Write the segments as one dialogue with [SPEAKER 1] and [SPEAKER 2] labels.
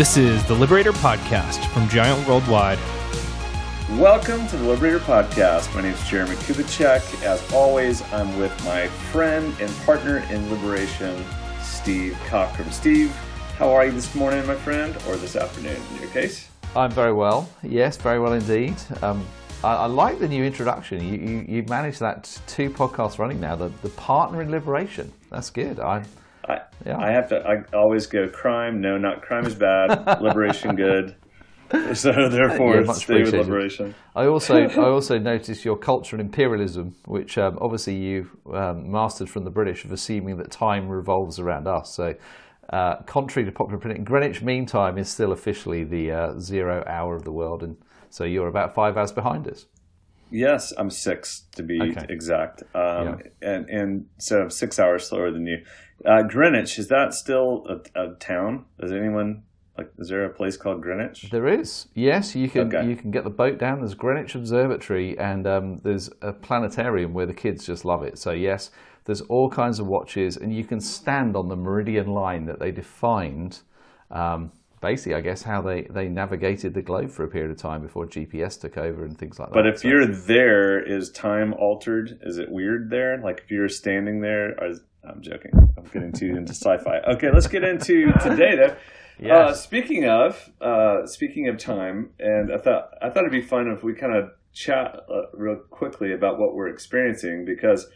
[SPEAKER 1] This is the Liberator Podcast from Giant Worldwide.
[SPEAKER 2] Welcome to the Liberator Podcast. My name is Jeremy Kubicek. As always, I'm with my friend and partner in liberation, Steve Cockram. Steve, how are you this morning, my friend, or this afternoon in your case?
[SPEAKER 3] I'm very well. Yes, very well indeed. Um, I, I, like the new introduction. You, you, you've managed that two podcasts running now. The, the partner in liberation. That's good. I,
[SPEAKER 2] I, yeah. I have to. I always go crime. No, not crime is bad. liberation good. So therefore, yeah, stay with liberation.
[SPEAKER 3] I also I also noticed your culture and imperialism, which um, obviously you um, mastered from the British of assuming that time revolves around us. So uh, contrary to popular opinion, Greenwich Mean Time is still officially the uh, zero hour of the world, and so you're about five hours behind us.
[SPEAKER 2] Yes, I'm six to be okay. exact, um, yeah. and and so I'm six hours slower than you. Uh, Greenwich is that still a, a, town? Does anyone like? Is there a place called Greenwich?
[SPEAKER 3] There is. Yes, you can okay. you can get the boat down. There's Greenwich Observatory, and um, there's a planetarium where the kids just love it. So yes, there's all kinds of watches, and you can stand on the meridian line that they defined. Um, basically, I guess, how they, they navigated the globe for a period of time before GPS took over and things like that.
[SPEAKER 2] But if so, you're there, is time altered? Is it weird there? Like if you're standing there, is, I'm joking. I'm getting too into sci-fi. Okay, let's get into today though. Yes. Uh, speaking of uh, speaking of time, and I thought I thought it'd be fun if we kind of chat uh, real quickly about what we're experiencing because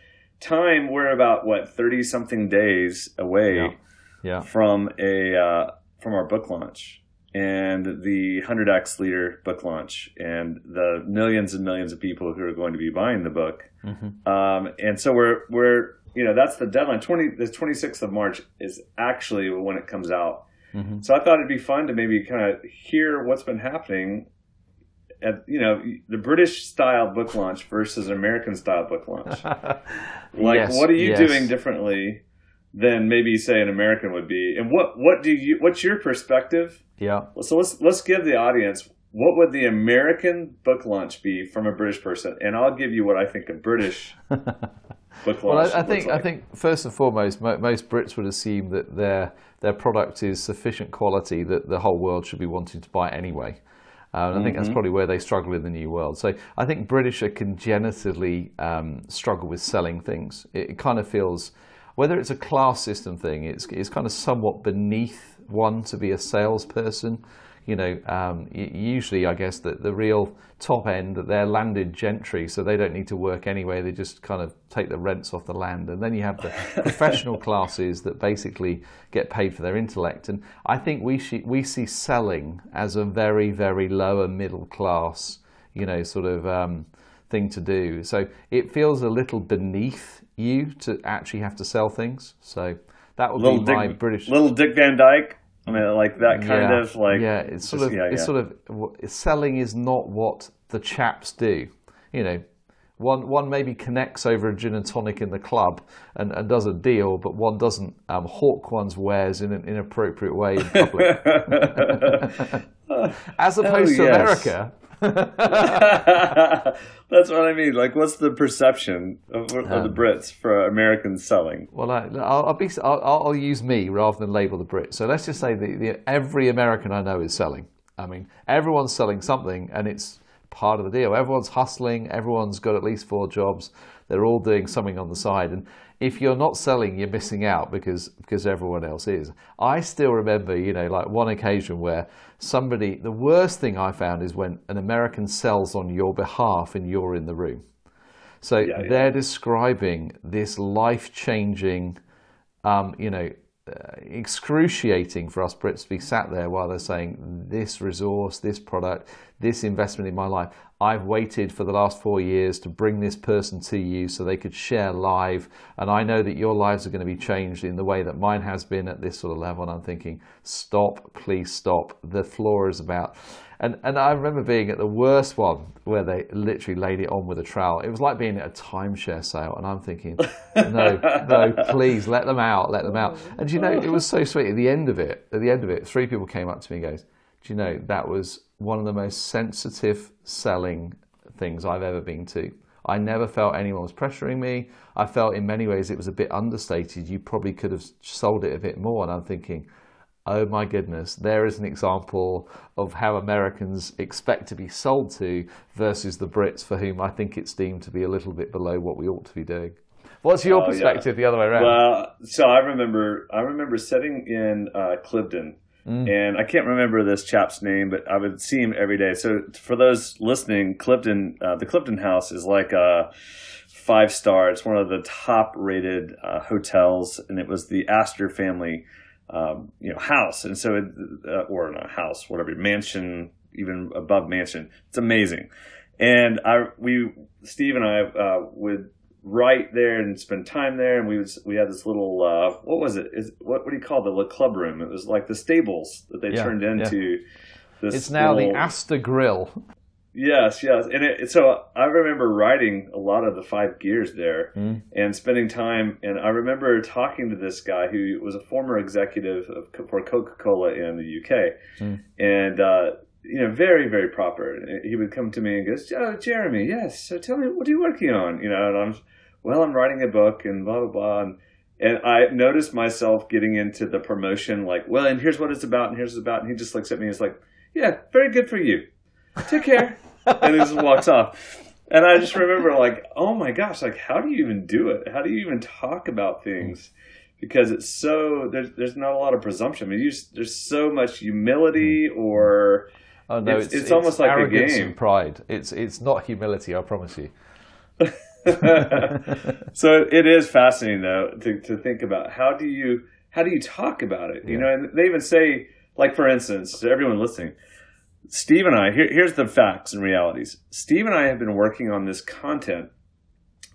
[SPEAKER 2] time we're about what 30 something days away yeah. Yeah. from a uh, from our book launch and the 100x leader book launch and the millions and millions of people who are going to be buying the book mm-hmm. um, and so we're we're you know that's the deadline 20 the 26th of march is actually when it comes out mm-hmm. so i thought it'd be fun to maybe kind of hear what's been happening at you know the British style book launch versus an American style book launch. like, yes, what are you yes. doing differently than maybe say an American would be? And what what do you what's your perspective?
[SPEAKER 3] Yeah.
[SPEAKER 2] So let's let's give the audience what would the American book launch be from a British person, and I'll give you what I think a British. book launch
[SPEAKER 3] well, I, I think like. I think first and foremost, most Brits would assume that their their product is sufficient quality that the whole world should be wanting to buy anyway. Uh, and I think mm-hmm. that's probably where they struggle in the new world. So I think British are congenitally um, struggle with selling things. It, it, kind of feels, whether it's a class system thing, it's, it's kind of somewhat beneath one to be a salesperson you know, um, usually I guess that the real top end, that they're landed gentry, so they don't need to work anyway. They just kind of take the rents off the land. And then you have the professional classes that basically get paid for their intellect. And I think we, we see selling as a very, very lower middle class, you know, sort of um, thing to do. So it feels a little beneath you to actually have to sell things. So that would little be my British.
[SPEAKER 2] Little Dick Van Dyke. I mean, like that kind
[SPEAKER 3] yeah.
[SPEAKER 2] of like
[SPEAKER 3] yeah, it's sort just, of yeah, it's yeah. sort of selling is not what the chaps do. You know, one one maybe connects over a gin and tonic in the club and, and does a deal, but one doesn't um, hawk one's wares in an inappropriate way in public. As opposed oh, to yes. America,
[SPEAKER 2] That's what I mean. Like, what's the perception of, of um, the Brits for Americans selling?
[SPEAKER 3] Well, I, will be. I'll, I'll, use me rather than label the Brits. So let's just say the, the, every American I know is selling. I mean, everyone's selling something, and it's part of the deal. Everyone's hustling. Everyone's got at least four jobs. They're all doing something on the side, and if you're not selling, you're missing out because because everyone else is. I still remember, you know, like one occasion where somebody. The worst thing I found is when an American sells on your behalf and you're in the room. So yeah, yeah. they're describing this life-changing, um, you know, Uh, excruciating for us Brits to be sat there while they're saying this resource, this product, this investment in my life. I've waited for the last four years to bring this person to you so they could share live. And I know that your lives are going to be changed in the way that mine has been at this sort of level. And I'm thinking, stop, please stop. The floor is about. And, and I remember being at the worst one where they literally laid it on with a trowel. It was like being at a timeshare sale. And I'm thinking, no, no, please let them out, let them out. And you know, it was so sweet. At the end of it, at the end of it, three people came up to me and goes, do you know, that was one of the most sensitive selling things I've ever been to. I never felt anyone was pressuring me. I felt in many ways it was a bit understated. You probably could have sold it a bit more. And I'm thinking, oh my goodness, there is an example of how Americans expect to be sold to versus the Brits, for whom I think it's deemed to be a little bit below what we ought to be doing. What's your
[SPEAKER 2] Oh, yeah.
[SPEAKER 3] perspective the other way around?
[SPEAKER 2] Well, so I remember I remember sitting in uh, Cliveden,
[SPEAKER 3] Mm.
[SPEAKER 2] and I can't remember this chap's name, but I would see him every day. So for those listening, Cliveden, uh, the Cliveden House is like a five star. It's one of the top rated uh, hotels, and it was the Astor family, um, you know, house, and so it, uh, or not house, whatever mansion, even above mansion. It's amazing, and I we Steve and I uh, would write there and spend time there, and we would, we had this little uh, what was it? Is what what do you call the club room? It was like the stables that they
[SPEAKER 3] Yeah,
[SPEAKER 2] turned
[SPEAKER 3] yeah.
[SPEAKER 2] into. This
[SPEAKER 3] it's now the
[SPEAKER 2] little-
[SPEAKER 3] Astor Grill.
[SPEAKER 2] Yes, yes, and it, so I remember riding a lot of the five gears there
[SPEAKER 3] Mm.
[SPEAKER 2] and spending time. And I remember talking to this guy who was a former executive of, for Coca Cola in the UK,
[SPEAKER 3] Mm.
[SPEAKER 2] and uh, you know, very very proper. He would come to me and goes, "Oh, Jeremy, yes. So tell me, what are you working on?" You know, and I'm, well, I'm writing a book and blah blah blah. And, and I noticed myself getting into the promotion, like, well, and here's what it's about, and here's what it's about. And he just looks at me and is like, yeah, very good for you. Take care. and he just walks off. And I just remember, like, oh my gosh, like, how do you even do it? How do you even talk about things? Because it's so there's there's not a lot of presumption. I mean, you just, there's so much humility, mm-hmm. or
[SPEAKER 3] Oh no,
[SPEAKER 2] It's-
[SPEAKER 3] it's,
[SPEAKER 2] it's almost like a
[SPEAKER 3] arrogance
[SPEAKER 2] game.
[SPEAKER 3] and pride. It's it's not humility, I promise you.
[SPEAKER 2] so it is fascinating though to, to think about how do you how do you talk about it you know and they even say like for instance to everyone listening steve and i here, here's the facts and realities. Steve and i have been working on this content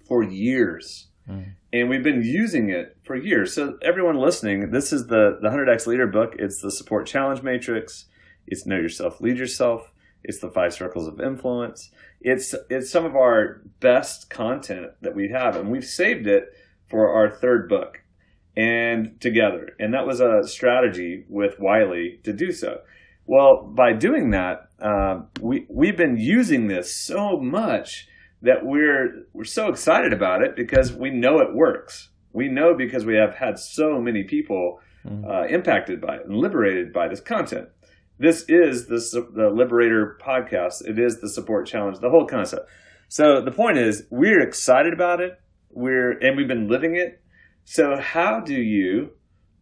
[SPEAKER 2] for years. Hmm. And we've been using it for years. So everyone listening this is the the 100x leader book. It's the support challenge matrix. It's know yourself lead yourself. It's the five circles of influence. It's it's some of our best content that we have. And we've saved it for our third book and together. And that was a strategy with Wiley to do so well by doing that um, we we've been using this so much that we're we're so excited about it because we know it works we know because we have had so many people uh, impacted by it and liberated by this content this is the, the Liberator podcast. It is the support challenge, the whole concept. So the point is, we're excited about it. We're and we've been living it. So how do you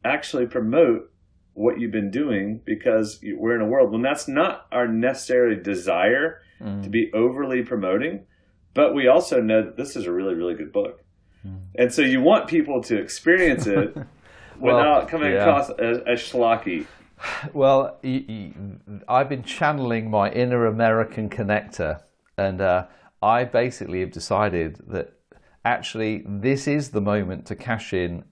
[SPEAKER 2] actually promote what you've been doing? Because we're in a world when that's not our necessary desire to be overly promoting, but we also know that this is a really, really good book, and so you want people to experience it
[SPEAKER 3] Well,
[SPEAKER 2] without coming
[SPEAKER 3] yeah.
[SPEAKER 2] across as, as schlocky.
[SPEAKER 3] Well, I've been channeling my inner American connector, and uh, I basically have decided that actually this is the moment to cash in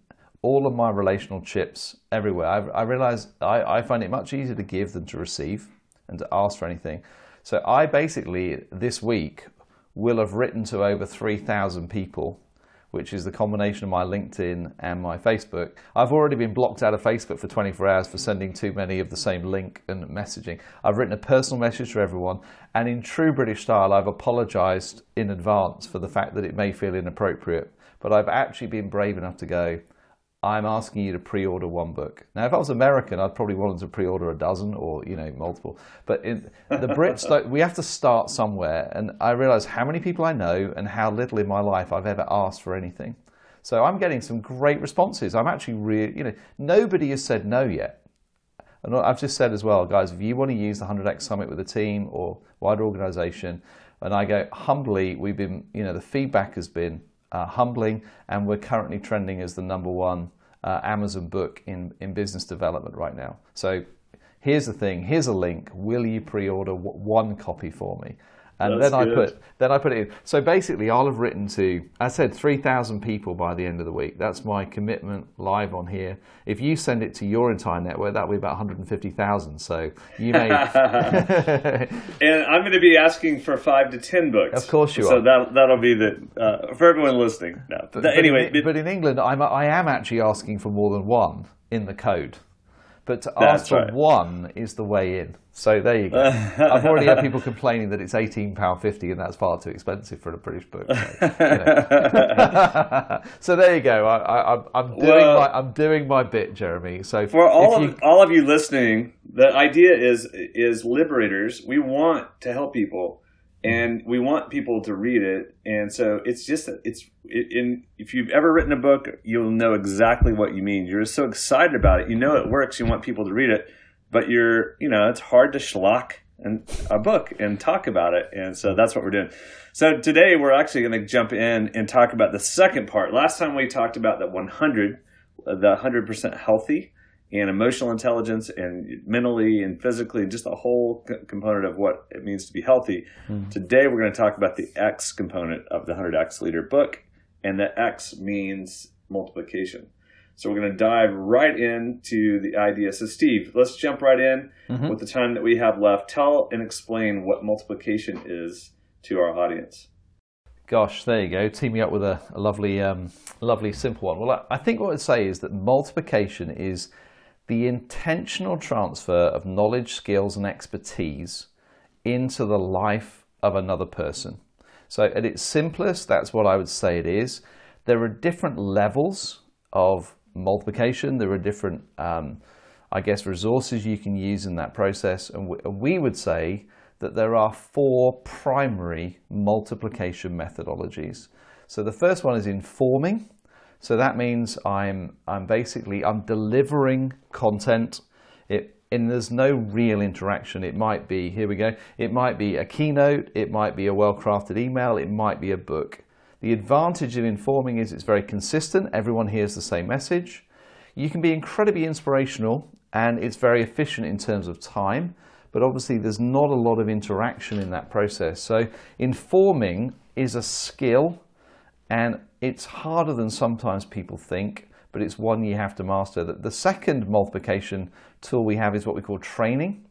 [SPEAKER 3] all of my relational chips everywhere. I, I realize I, I find it much easier to give than to receive and to ask for anything. So I basically this week will have written to over 3,000 people which is the combination of my LinkedIn and my Facebook. I've already been blocked out of Facebook for 24 hours for sending too many of the same link and messaging. I've written a personal message to everyone, and in true British style, I've apologized in advance for the fact that it may feel inappropriate. But I've actually been brave enough to go, I'm asking you to pre-order one book. Now, if I was American, I'd probably want them to pre-order a dozen or you know multiple. But in, the Brits, don't, we have to start somewhere. And I realise how many people I know and how little in my life I've ever asked for anything. So I'm getting some great responses. I'm actually really, you know, nobody has said no yet. And I've just said as well, guys, if you want to use the 100x Summit with a team or wider organization, and I go humbly, we've been, you know, the feedback has been uh, humbling, and we're currently trending as the number one uh, Amazon book in, in business development right now. So here's the thing here's a link. Will you pre order one copy for me? And
[SPEAKER 2] That's
[SPEAKER 3] then I put then I put it in. So basically, I'll have written to, I said 3,000 people by the end of the week. That's my commitment live on here. If you send it to your entire network, that'll be about 150,000. So you may.
[SPEAKER 2] And I'm going to be asking for five to ten books.
[SPEAKER 3] Of course you
[SPEAKER 2] so
[SPEAKER 3] are.
[SPEAKER 2] that that'll be the uh, for everyone listening. No.
[SPEAKER 3] But,
[SPEAKER 2] Th- anyway,
[SPEAKER 3] but in, but in England, I'm, I am actually asking for more than one in the code. But to ask for
[SPEAKER 2] right.
[SPEAKER 3] one is the way in. So there you go. I've already had people complaining that it's eighteen pound fifty, and that's far too expensive for a British book. So, you know. so there you go. I, am doing well, my I'm doing my bit, Jeremy. So
[SPEAKER 2] for all you, of all of you listening, the idea is is liberators. We want to help people and we want people to read it. And so it's just it's in if you've ever written a book you'll know exactly what you mean. You're so excited about it. You know it works. You want people to read it. But you're you know it's hard to schlock and a book and talk about it. And so that's what we're doing. So today we're actually going to jump in and talk about the second part. Last time we talked about the 100 the 100% healthy and emotional intelligence and mentally and physically, and just a whole c- component of what it means to be healthy. Mm. Today, we're going to talk about the X component of the 100X Leader book, and the X means multiplication. So we're going to dive right into the idea. So, Steve, let's jump right in mm-hmm. with the time that we have left. Tell and explain what multiplication is to our audience.
[SPEAKER 3] Gosh, there you go. Teaming up with a, a lovely, um, lovely, simple one. Well, I think what I'd say is that multiplication is the intentional transfer of knowledge, skills, and expertise into the life of another person. So, at its simplest, that's what I would say it is. There are different levels of multiplication, there are different, um, I guess, resources you can use in that process. And we, we would say that there are four primary multiplication methodologies. So, the first one is informing. So that means I'm I'm basically I'm delivering content. It and there's no real interaction. It might be here we go. It might be a keynote. It might be a well-crafted email. It might be a book. The advantage of informing is it's very consistent. Everyone hears the same message. You can be incredibly inspirational and it's very efficient in terms of time. But obviously, there's not a lot of interaction in that process. So, informing is a skill and it's harder than sometimes people think, but it's one you have to master. The second multiplication tool we have is what we call training.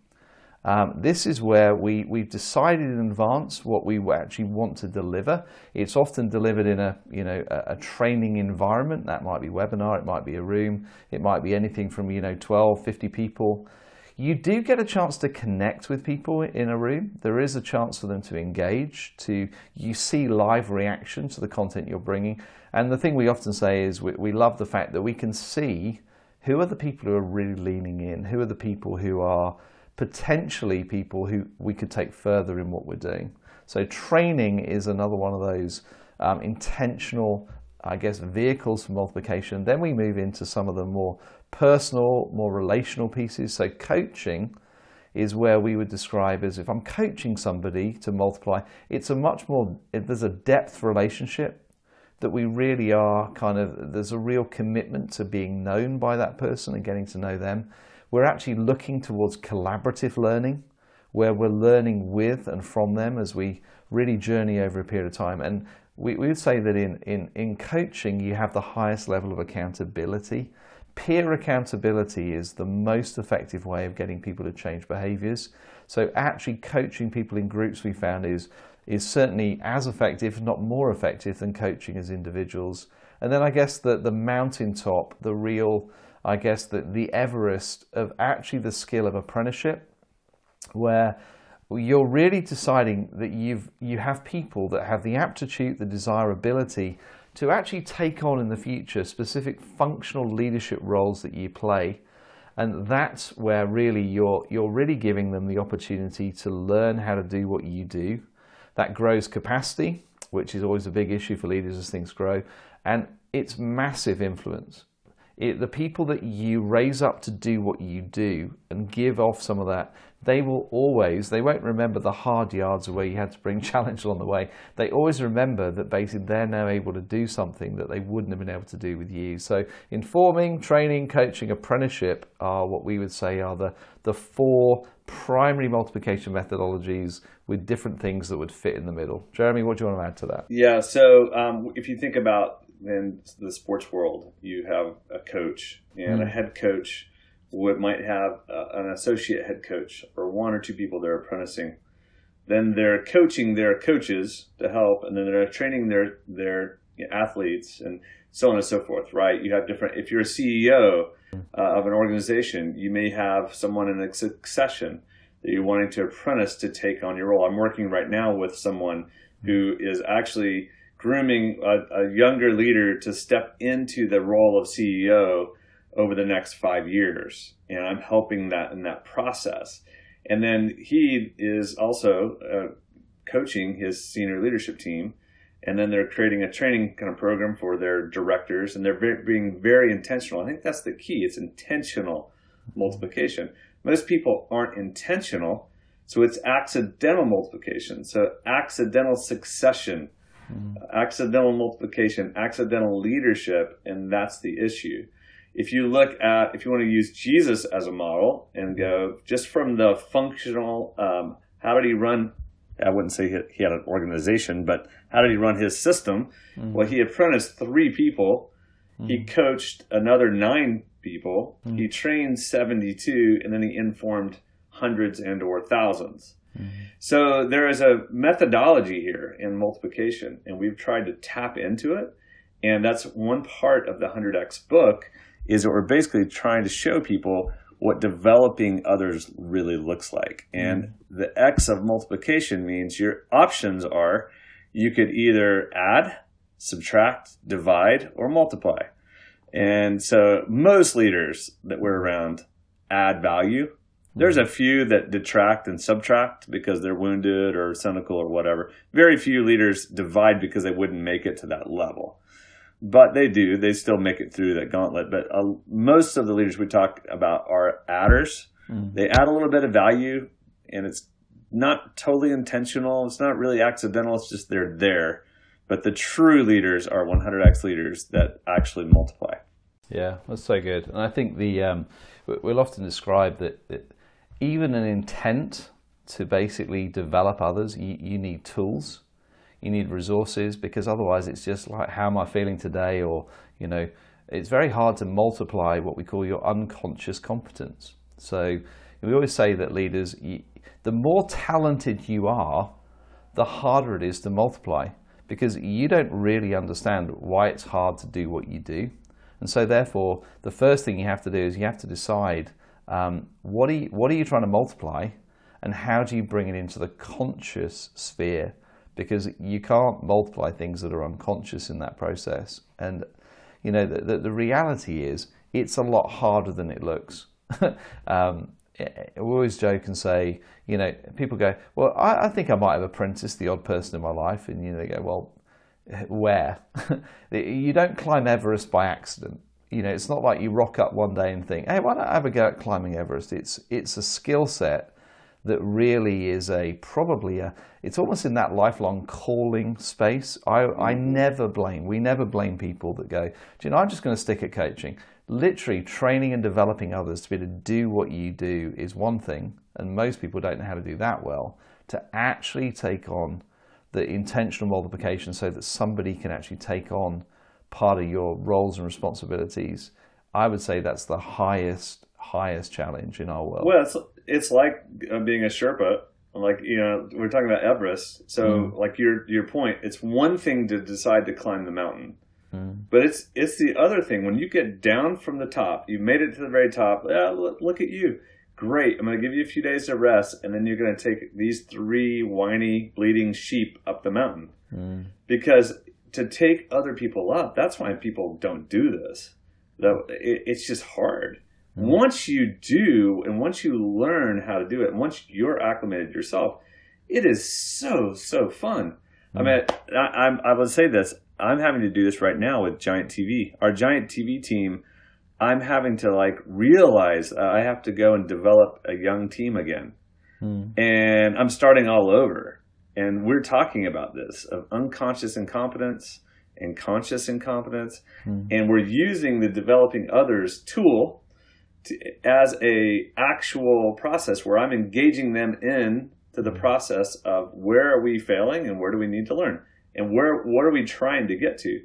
[SPEAKER 3] Um, this is where we, we've decided in advance what we actually want to deliver. It's often delivered in a, you know, a, a, training environment. That might be webinar, it might be a room, it might be anything from you know, 12, 50 people. You do get a chance to connect with people in a room. There is a chance for them to engage, to you see live reaction to the content you're bringing. And the thing we often say is we, we love the fact that we can see who are the people who are really leaning in, who are the people who are potentially people who we could take further in what we're doing. So training is another one of those um, intentional, I guess, vehicles for multiplication. Then we move into some of the more personal, more relational pieces. So, coaching is where we would describe as if I'm coaching somebody to multiply, it's a much more, there's a depth relationship that we really are kind of, there's a real commitment to being known by that person and getting to know them. We're actually looking towards collaborative learning where we're learning with and from them as we really journey over a period of time. And we, we would say that in, in, in coaching, you have the highest level of accountability peer accountability is the most effective way of getting people to change behaviors. So actually coaching people in groups we found is is certainly as effective, if not more effective than coaching as individuals. And then I guess that the mountaintop, the real I guess that the Everest of actually the skill of apprenticeship, where you're really deciding that you've you have people that have the aptitude, the desirability to actually take on in the future specific functional leadership roles that you play. And that's where really you're, you're really giving them the opportunity to learn how to do what you do. That grows capacity, which is always a big issue for leaders as things grow, and it's massive influence. It, the people that you raise up to do what you do and give off some of that they will always, they won't remember the hard yards where you had to bring challenge along the way. They always remember that basically they're now able to do something that they wouldn't have been able to do with you. So informing, training, coaching, apprenticeship are what we would say are the, the four primary multiplication methodologies with different things that would fit in the middle. Jeremy, what do you want to add to that?
[SPEAKER 2] Yeah, so um, if you think about in the sports world, you have a coach and mm. a head coach would might have uh, an associate head coach or one or two people they're apprenticing. Then they're coaching their coaches to help, and then they're training their their athletes. And so on and so forth, right? You have different, if you're a CEO uh, of an organization, you may have someone in a succession that you're wanting to apprentice to take on your role. I'm working right now with someone who is actually grooming a, a younger leader to step into the role of CEO over the next five years. And I'm helping that in that process. And then he is also uh, coaching his senior leadership team and then they're creating a training kind of program for their directors and they're very, being very intentional i think that's the key it's intentional multiplication most people aren't intentional so it's accidental multiplication so accidental succession mm. accidental multiplication accidental leadership and that's the issue if you look at if you want to use jesus as a model and go just from the functional um, how did he run I wouldn't say he had an organization, but how did he run his system? Mm. Well, he apprenticed three people. Mm. He coached another nine people. Mm. He trained 72, and then he informed hundreds and or thousands. So there is a methodology here in multiplication, and we've tried to tap into it. And that's one part of the 100x book is that we're basically trying to show people what developing others really looks like. And mm. the X of multiplication means your options are you could either add, subtract, divide, or multiply. And so most leaders that we're around add value. There's a few that detract and subtract because they're wounded or cynical or whatever. Very few leaders divide because they wouldn't make it to that level but they do. They still make it through that gauntlet. But uh, most of the leaders we talk about are adders. Mm. They add a little bit of value, and it's not totally intentional. It's not really accidental. It's just they're there. But the true leaders are 100x leaders that actually multiply.
[SPEAKER 3] Yeah, that's so good. And I think the um, we'll often describe that, that, even an intent to basically develop others, you, you need tools you need resources because otherwise it's just like how am I feeling today or you know it's very hard to multiply what we call your unconscious competence. So we always say that leaders the more talented you are, the harder it is to multiply because you don't really understand why it's hard to do what you do. And so therefore the first thing you have to do is you have to decide um, what, are you, what are you trying to multiply and how do you bring it into the conscious sphere because you can't multiply things that are unconscious in that process. And you know, the, the, the reality is it's a lot harder than it looks. um, eh, eh, we always joke and say, you know, people go, well, I, I, think I might have apprenticed the odd person in my life, and you know, they go, well, eh, where? you don't climb Everest by accident. You know, it's not like you rock up one day and think, hey, why don't I have a go at climbing Everest? It's it's a skill set that really is a probably a it's almost in that lifelong calling space. I, I mm-hmm. never blame, we never blame people that go, do you know, I'm just going to stick at coaching. Literally, training and developing others to be able to do what you do is one thing, and most people don't know how to do that well. To actually take on the intentional multiplication so that somebody can actually take on part of your roles and responsibilities, I would say that's the highest, highest challenge in our world.
[SPEAKER 2] Well, it's, like uh, being a Sherpa like you know we're talking about Everest. So mm. like your your point, it's one thing to decide to climb the mountain, mm. but it's it's the other thing when you get down from the top. You made it to the very top. Yeah, look, look at you. Great. I'm going to give you a few days to rest, and then you're going to take these three whiny, bleeding sheep up the mountain. Mm. Because to take other people up, that's why people don't do this. It's just hard. Mm-hmm. Once you do, and once you learn how to do it, and once you're acclimated yourself, it is so so fun. Mm-hmm. I mean, I, I'm, I will say this: I'm having to do this right now with Giant TV. Our Giant TV team, I'm having to like realize I have to go and develop a young team again, mm-hmm. and I'm starting all over. And we're talking about this of unconscious incompetence and conscious incompetence, mm. and we're using the developing others tool to, as a actual process where I'm engaging them in to the process of where are we failing and where do we need to learn and where what are we trying to get to.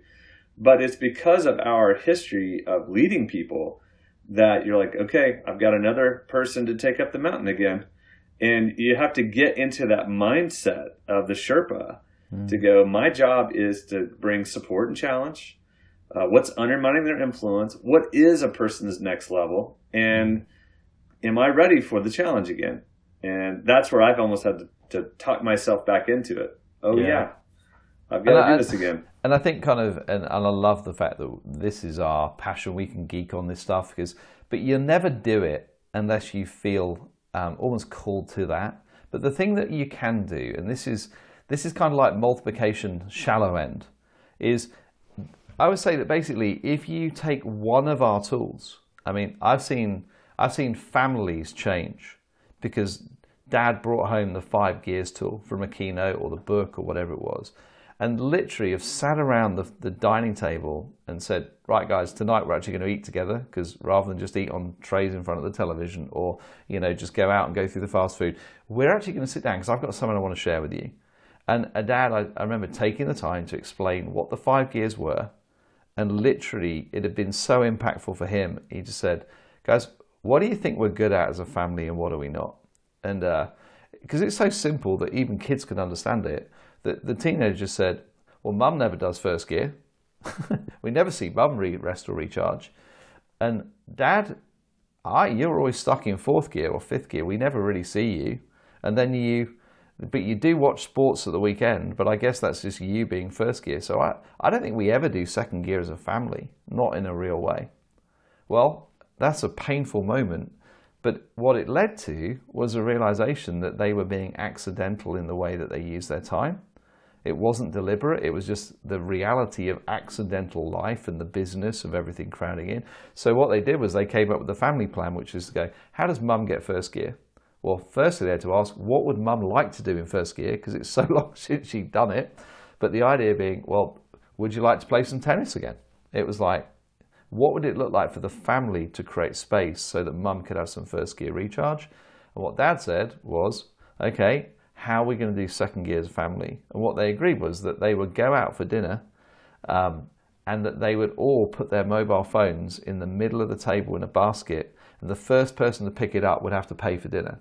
[SPEAKER 2] But it's because of our history of leading people that you're like, okay, I've got another person to take up the mountain again. And you have to get into that mindset of the Sherpa mm. to go, my job is to bring support and challenge. Uh, what's undermining their influence, what is a person's next level, and am I ready for the challenge again? And that's where I've almost had to, to talk myself back into it. Oh yeah,
[SPEAKER 3] Yeah.
[SPEAKER 2] I've got to
[SPEAKER 3] I-
[SPEAKER 2] do this again.
[SPEAKER 3] And I think kind of, and, and I love the fact that this is our passion. We can geek on this stuff because, but you'll never do it unless you feel um, almost called to that. But the thing that you can do, and this is this is kind of like multiplication shallow end, is I would say that basically if you take one of our tools, I mean, I've seen I've seen families change because dad brought home the five gears tool from a keynote or the book or whatever it was and literally have sat around the, the dining table and said, right, guys, tonight we're actually going to eat together because rather than just eat on trays in front of the television or, you know, just go out and go through the fast food, we're actually going to sit down because I've got something I want to share with you. And a dad, I, I remember taking the time to explain what the five gears were. And literally, it had been so impactful for him. He just said, guys, what do you think we're good at as a family and what are we not? And uh, because it's so simple that even kids can understand it, that the teenager said, well, mum never does first gear. we never see mum re- rest or recharge. And dad, I, you're always stuck in fourth gear or fifth gear. We never really see you. And then you, but you do watch sports at the weekend, but I guess that's just you being first gear. So I, I don't think we ever do second gear as a family, not in a real way. Well, that's a painful moment. But what it led to was a realization that they were being accidental in the way that they used their time. It wasn't deliberate, it was just the reality of accidental life and the business of everything crowding in. So, what they did was they came up with a family plan, which is to go, how does mum get first gear? Well, firstly, they had to ask, what would mum like to do in first gear? Because it's so long since she'd done it. But the idea being, well, would you like to play some tennis again? It was like, what would it look like for the family to create space so that mum could have some first gear recharge? And what dad said was, okay, how are we going to do second gear as a family? And what they agreed was that they would go out for dinner um, and that they would all put their mobile phones in the middle of the table in a basket, and the first person to pick it up would have to pay for dinner.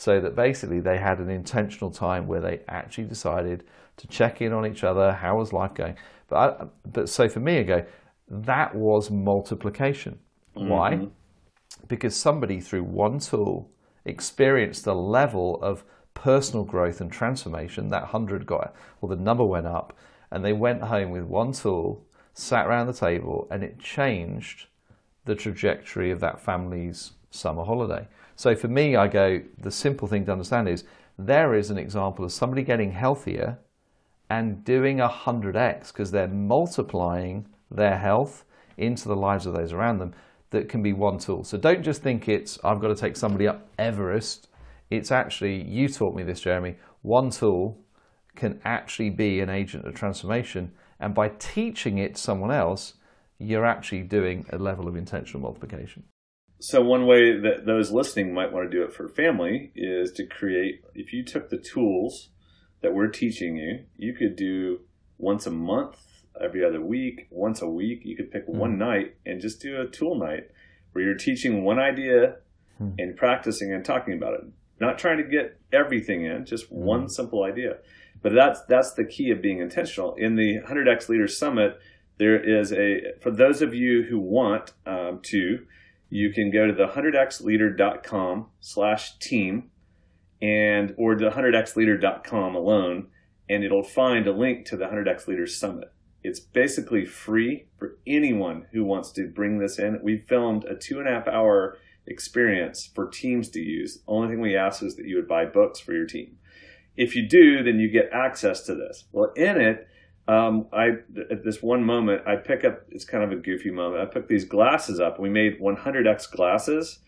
[SPEAKER 3] So that basically they had an intentional time where they actually decided to check in on each other. How was life going? But I, but so for me, I go that was multiplication. Why? Mm-hmm. Because somebody through one tool experienced a level of personal growth and transformation. That hundred got well, the number went up, and they went home with one tool, sat around the table, and it changed the trajectory of that family's summer holiday. So for me, I go, the simple thing to understand is there is an example of somebody getting healthier and doing a 100x because they're multiplying their health into the lives of those around them that can be one tool. So don't just think it's, I've got to take somebody up Everest. It's actually, you taught me this, Jeremy, one tool can actually be an agent of transformation. And by teaching it to someone else, you're actually doing a level of intentional multiplication.
[SPEAKER 2] So one way that those listening might want to do it for family is to create. If you took the tools that we're teaching you, you could do once a month, every other week, once a week. You could pick hmm. one night and just do a tool night where you're teaching one idea hmm. and practicing and talking about it. Not trying to get everything in, just hmm. one simple idea. But that's that's the key of being intentional. In the 100x Leaders Summit, there is a for those of you who want um, to, you can go to the 100xleader.com slash team and or the 100xleader.com alone and it'll find a link to the 100x Leaders Summit. It's basically free for anyone who wants to bring this in. We filmed a two and a half hour experience for teams to use. Only thing we ask is that you would buy books for your team. If you do, then you get access to this. Well, in it, um, I at this one moment, I pick up. It's kind of a goofy moment. I pick these glasses up. We made 100x glasses,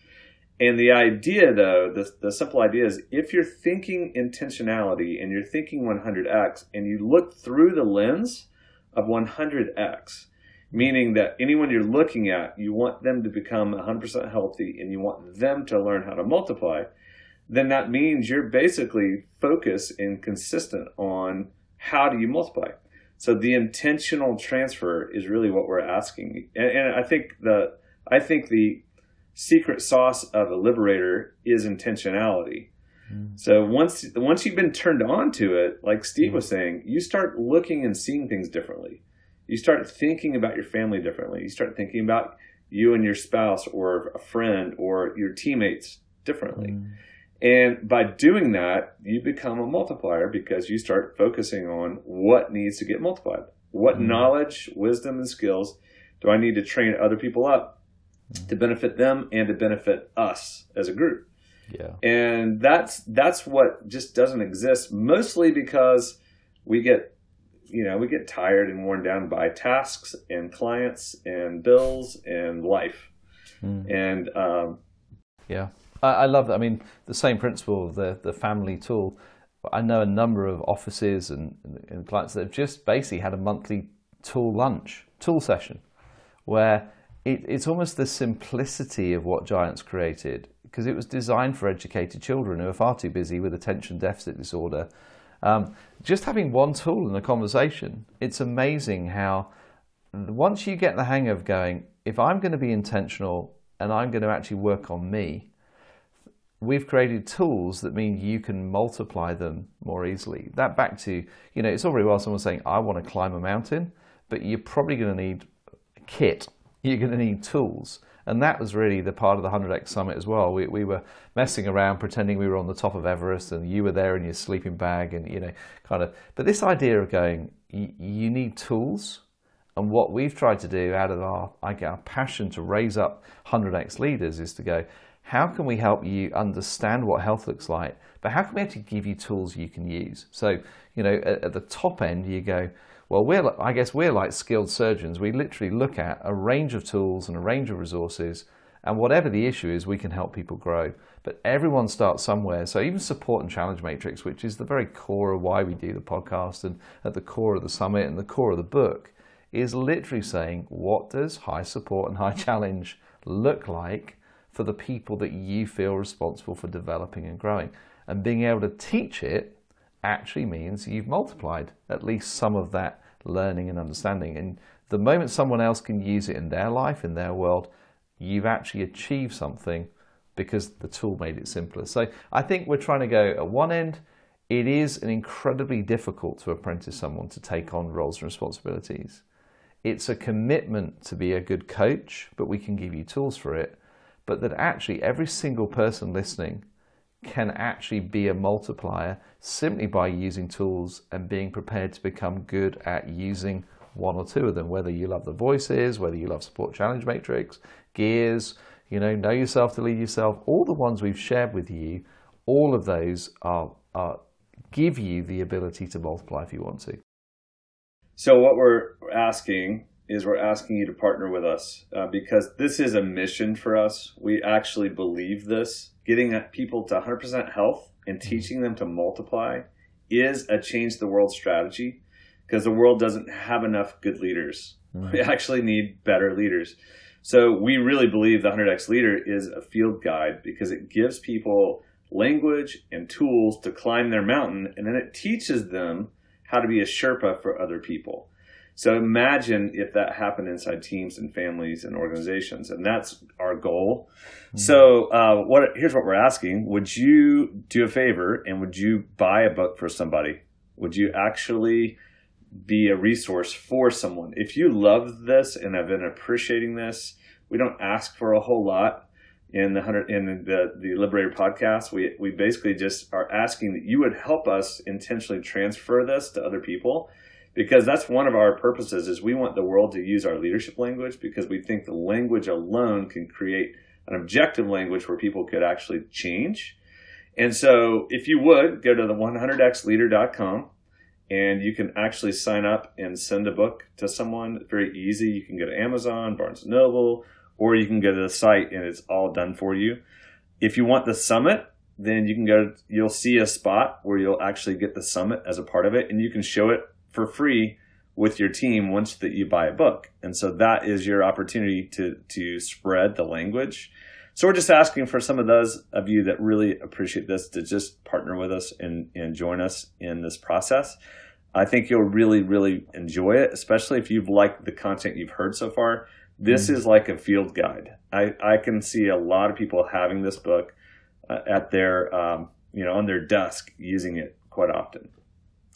[SPEAKER 2] and the idea, though, the the simple idea is, if you're thinking intentionality and you're thinking 100x, and you look through the lens of 100x, meaning that anyone you're looking at, you want them to become 100% healthy, and you want them to learn how to multiply. Then that means you're basically focused and consistent on how do you multiply. So the intentional transfer is really what we're asking, and, and I think the I think the secret sauce of a liberator is intentionality. So once once you've been turned on to it, like Steve was saying, you start looking and seeing things differently. you start thinking about your family differently. You start thinking about you and your spouse or a friend or your teammates differently. Mm. And by doing that, you become a multiplier because you start focusing on what needs to get multiplied. What mm. knowledge, wisdom, and skills do I need to train other people up mm. to benefit them and to benefit us as a group?
[SPEAKER 3] Yeah.
[SPEAKER 2] And that's that's what just doesn't exist mostly because we get you know, we get tired and worn down by tasks and clients and bills and life. Mm. And um,
[SPEAKER 3] yeah, I, I, love that. I mean, the same principle of the, the family tool. I know a number of offices and, and clients that have just basically had a monthly tool lunch, tool session, where it, it's almost the simplicity of what Giants created because it was designed for educated children who are far too busy with attention deficit disorder um, just having one tool in a conversation, it's amazing how once you get the hang of going, if I'm going to be intentional and I'm going to actually work on me, we've created tools that mean you can multiply them more easily. That back to, you know, it's all very well someone saying, I want to climb a mountain, but you're probably going to need a kit. You're going to need tools. And that was really the part of the 100X Summit as well. We, we were messing around, pretending we were on the top of Everest, and you were there in your sleeping bag, and you know, kind of. But this idea of going, you, need tools, and what we've tried to do out of our, I our passion to raise up 100X leaders is to go, how can we help you understand what health looks like? But how can we actually give you tools you can use? So, you know, at, at the top end, you go, well, we're, I guess we're like skilled surgeons. We literally look at a range of tools and a range of resources, and whatever the issue is, we can help people grow. But everyone starts somewhere. So even support and challenge matrix, which is the very core of why we do the podcast and at the core of the summit and the core of the book, is literally saying what does high support and high challenge look like for the people that you feel responsible for developing and growing, and being able to teach it actually means you've multiplied at least some of that learning and understanding. And the moment someone else can use it in their life, in their world, you've actually achieved something because the tool made it simpler. So I think we're trying to go at one end, it is an incredibly difficult to apprentice someone to take on roles and responsibilities. It's a commitment to be a good coach, but we can give you tools for it. But that actually every single person listening can actually be a multiplier simply by using tools and being prepared to become good at using one or two of them, whether you love the voices, whether you love support challenge matrix, gears, you know, know yourself to lead yourself, all the ones we've shared with you, all of those are, are give you the ability to multiply if you want to.
[SPEAKER 2] So what we're asking is we're asking you to partner with us uh, because this is a mission for us. We actually believe this. Getting people to 100% health and mm-hmm. teaching them to multiply is a change the world strategy because the world doesn't have enough good leaders. Mm-hmm. We actually need better leaders. So we really believe the 100x leader is a field guide because it gives people language and tools to climb their mountain and then it teaches them how to be a Sherpa for other people. So imagine if that happened inside teams and families and organizations, and that's our goal. Mm-hmm. So, uh, what here's what we're asking: Would you do a favor and would you buy a book for somebody? Would you actually be a resource for someone? If you love this and have been appreciating this, we don't ask for a whole lot in the hundred in the the Liberator podcast. We we basically just are asking that you would help us intentionally transfer this to other people because that's one of our purposes is we want the world to use our leadership language because we think the language alone can create an objective language where people could actually change. And so if you would go to the 100xleader.com and you can actually sign up and send a book to someone very easy. You can go to Amazon, Barnes & Noble, or you can go to the site and it's all done for you. If you want the summit, then you can go, you'll see a spot where you'll actually get the summit as a part of it and you can show it for free with your team once that you buy a book. And so that is your opportunity to to spread the language. So we're just asking for some of those of you that really appreciate this to just partner with us and, and join us in this process. I think you'll really, really enjoy it, especially if you've liked the content you've heard so far. This mm-hmm. is like a field guide. I, I can see a lot of people having this book uh, at their, um, you know, on their desk using it quite often.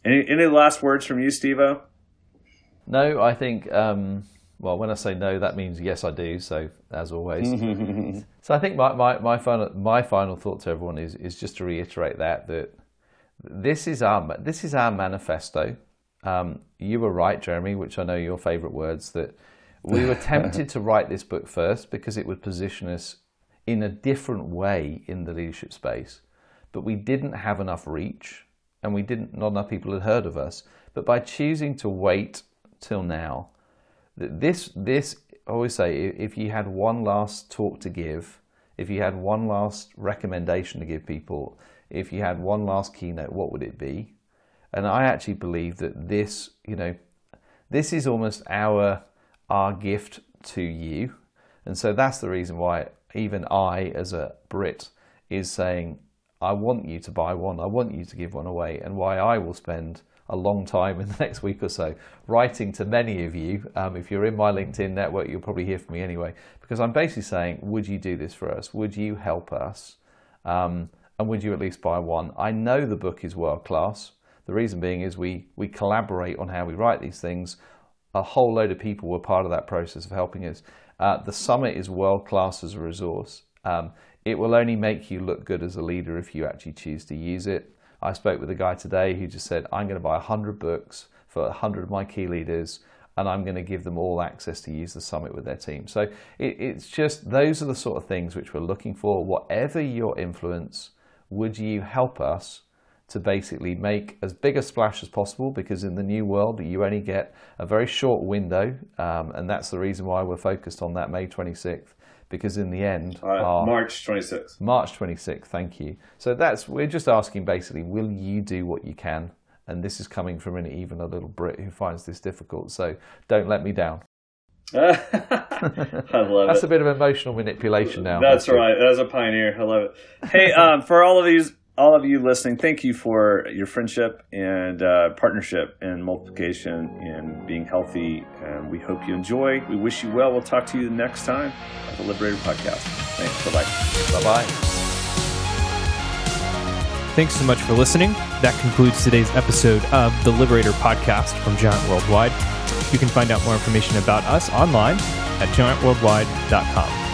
[SPEAKER 2] Any any last words from you, Stevo?
[SPEAKER 3] No, I think. Um, well, when I say no, that means yes, I do. So as always. so I think my, my, my final my final thought to everyone is is just to reiterate that that this is our this is our manifesto. Um, you were right, Jeremy, which I know your favourite words. That we were tempted to write this book first because it would position us in a different way in the leadership space, but we didn't have enough reach, and we didn't not enough people had heard of us. But by choosing to wait till now, this this I always say if you had one last talk to give, if you had one last recommendation to give people, if you had one last keynote, what would it be? And I actually believe that this, you know, this is almost our our gift to you. And so that's the reason why even I, as a Brit, is saying, I want you to buy one, I want you to give one away, and why I will spend a long time in the next week or so writing to many of you. Um, if you're in my LinkedIn network, you'll probably hear from me anyway, because I'm basically saying, would you do this for us? Would you help us? Um, and would you at least buy one? I know the book is world class. The reason being is we, we collaborate on how we write these things. A whole load of people were part of that process of helping us. Uh, the summit is world class as a resource. Um, it will only make you look good as a leader if you actually choose to use it. I spoke with a guy today who just said, I'm going to buy 100 books for 100 of my key leaders and I'm going to give them all access to use the summit with their team. So it, it's just those are the sort of things which we're looking for. Whatever your influence, would you help us to basically make as big a splash as possible? Because in the new world, you only get a very short window, um, and that's the reason why we're focused on that May 26th because in the end,
[SPEAKER 2] uh, March 26th.
[SPEAKER 3] March 26th, thank you. So that's we're just asking basically, will you do what you can? And this is coming from an even a little Brit who finds this difficult. So don't let me down.
[SPEAKER 2] I love
[SPEAKER 3] That's
[SPEAKER 2] it.
[SPEAKER 3] a bit of emotional manipulation now.
[SPEAKER 2] That's right. That's a pioneer. I love it. Hey, um, for all of these all of you listening, thank you for your friendship and uh, partnership and multiplication and being healthy. And we hope you enjoy. We wish you well. We'll talk to you next time at the Liberator Podcast. Thanks. Bye bye.
[SPEAKER 3] Bye bye.
[SPEAKER 1] Thanks so much for listening. That concludes today's episode of the Liberator Podcast from Giant Worldwide. You can find out more information about us online at giantworldwide.com.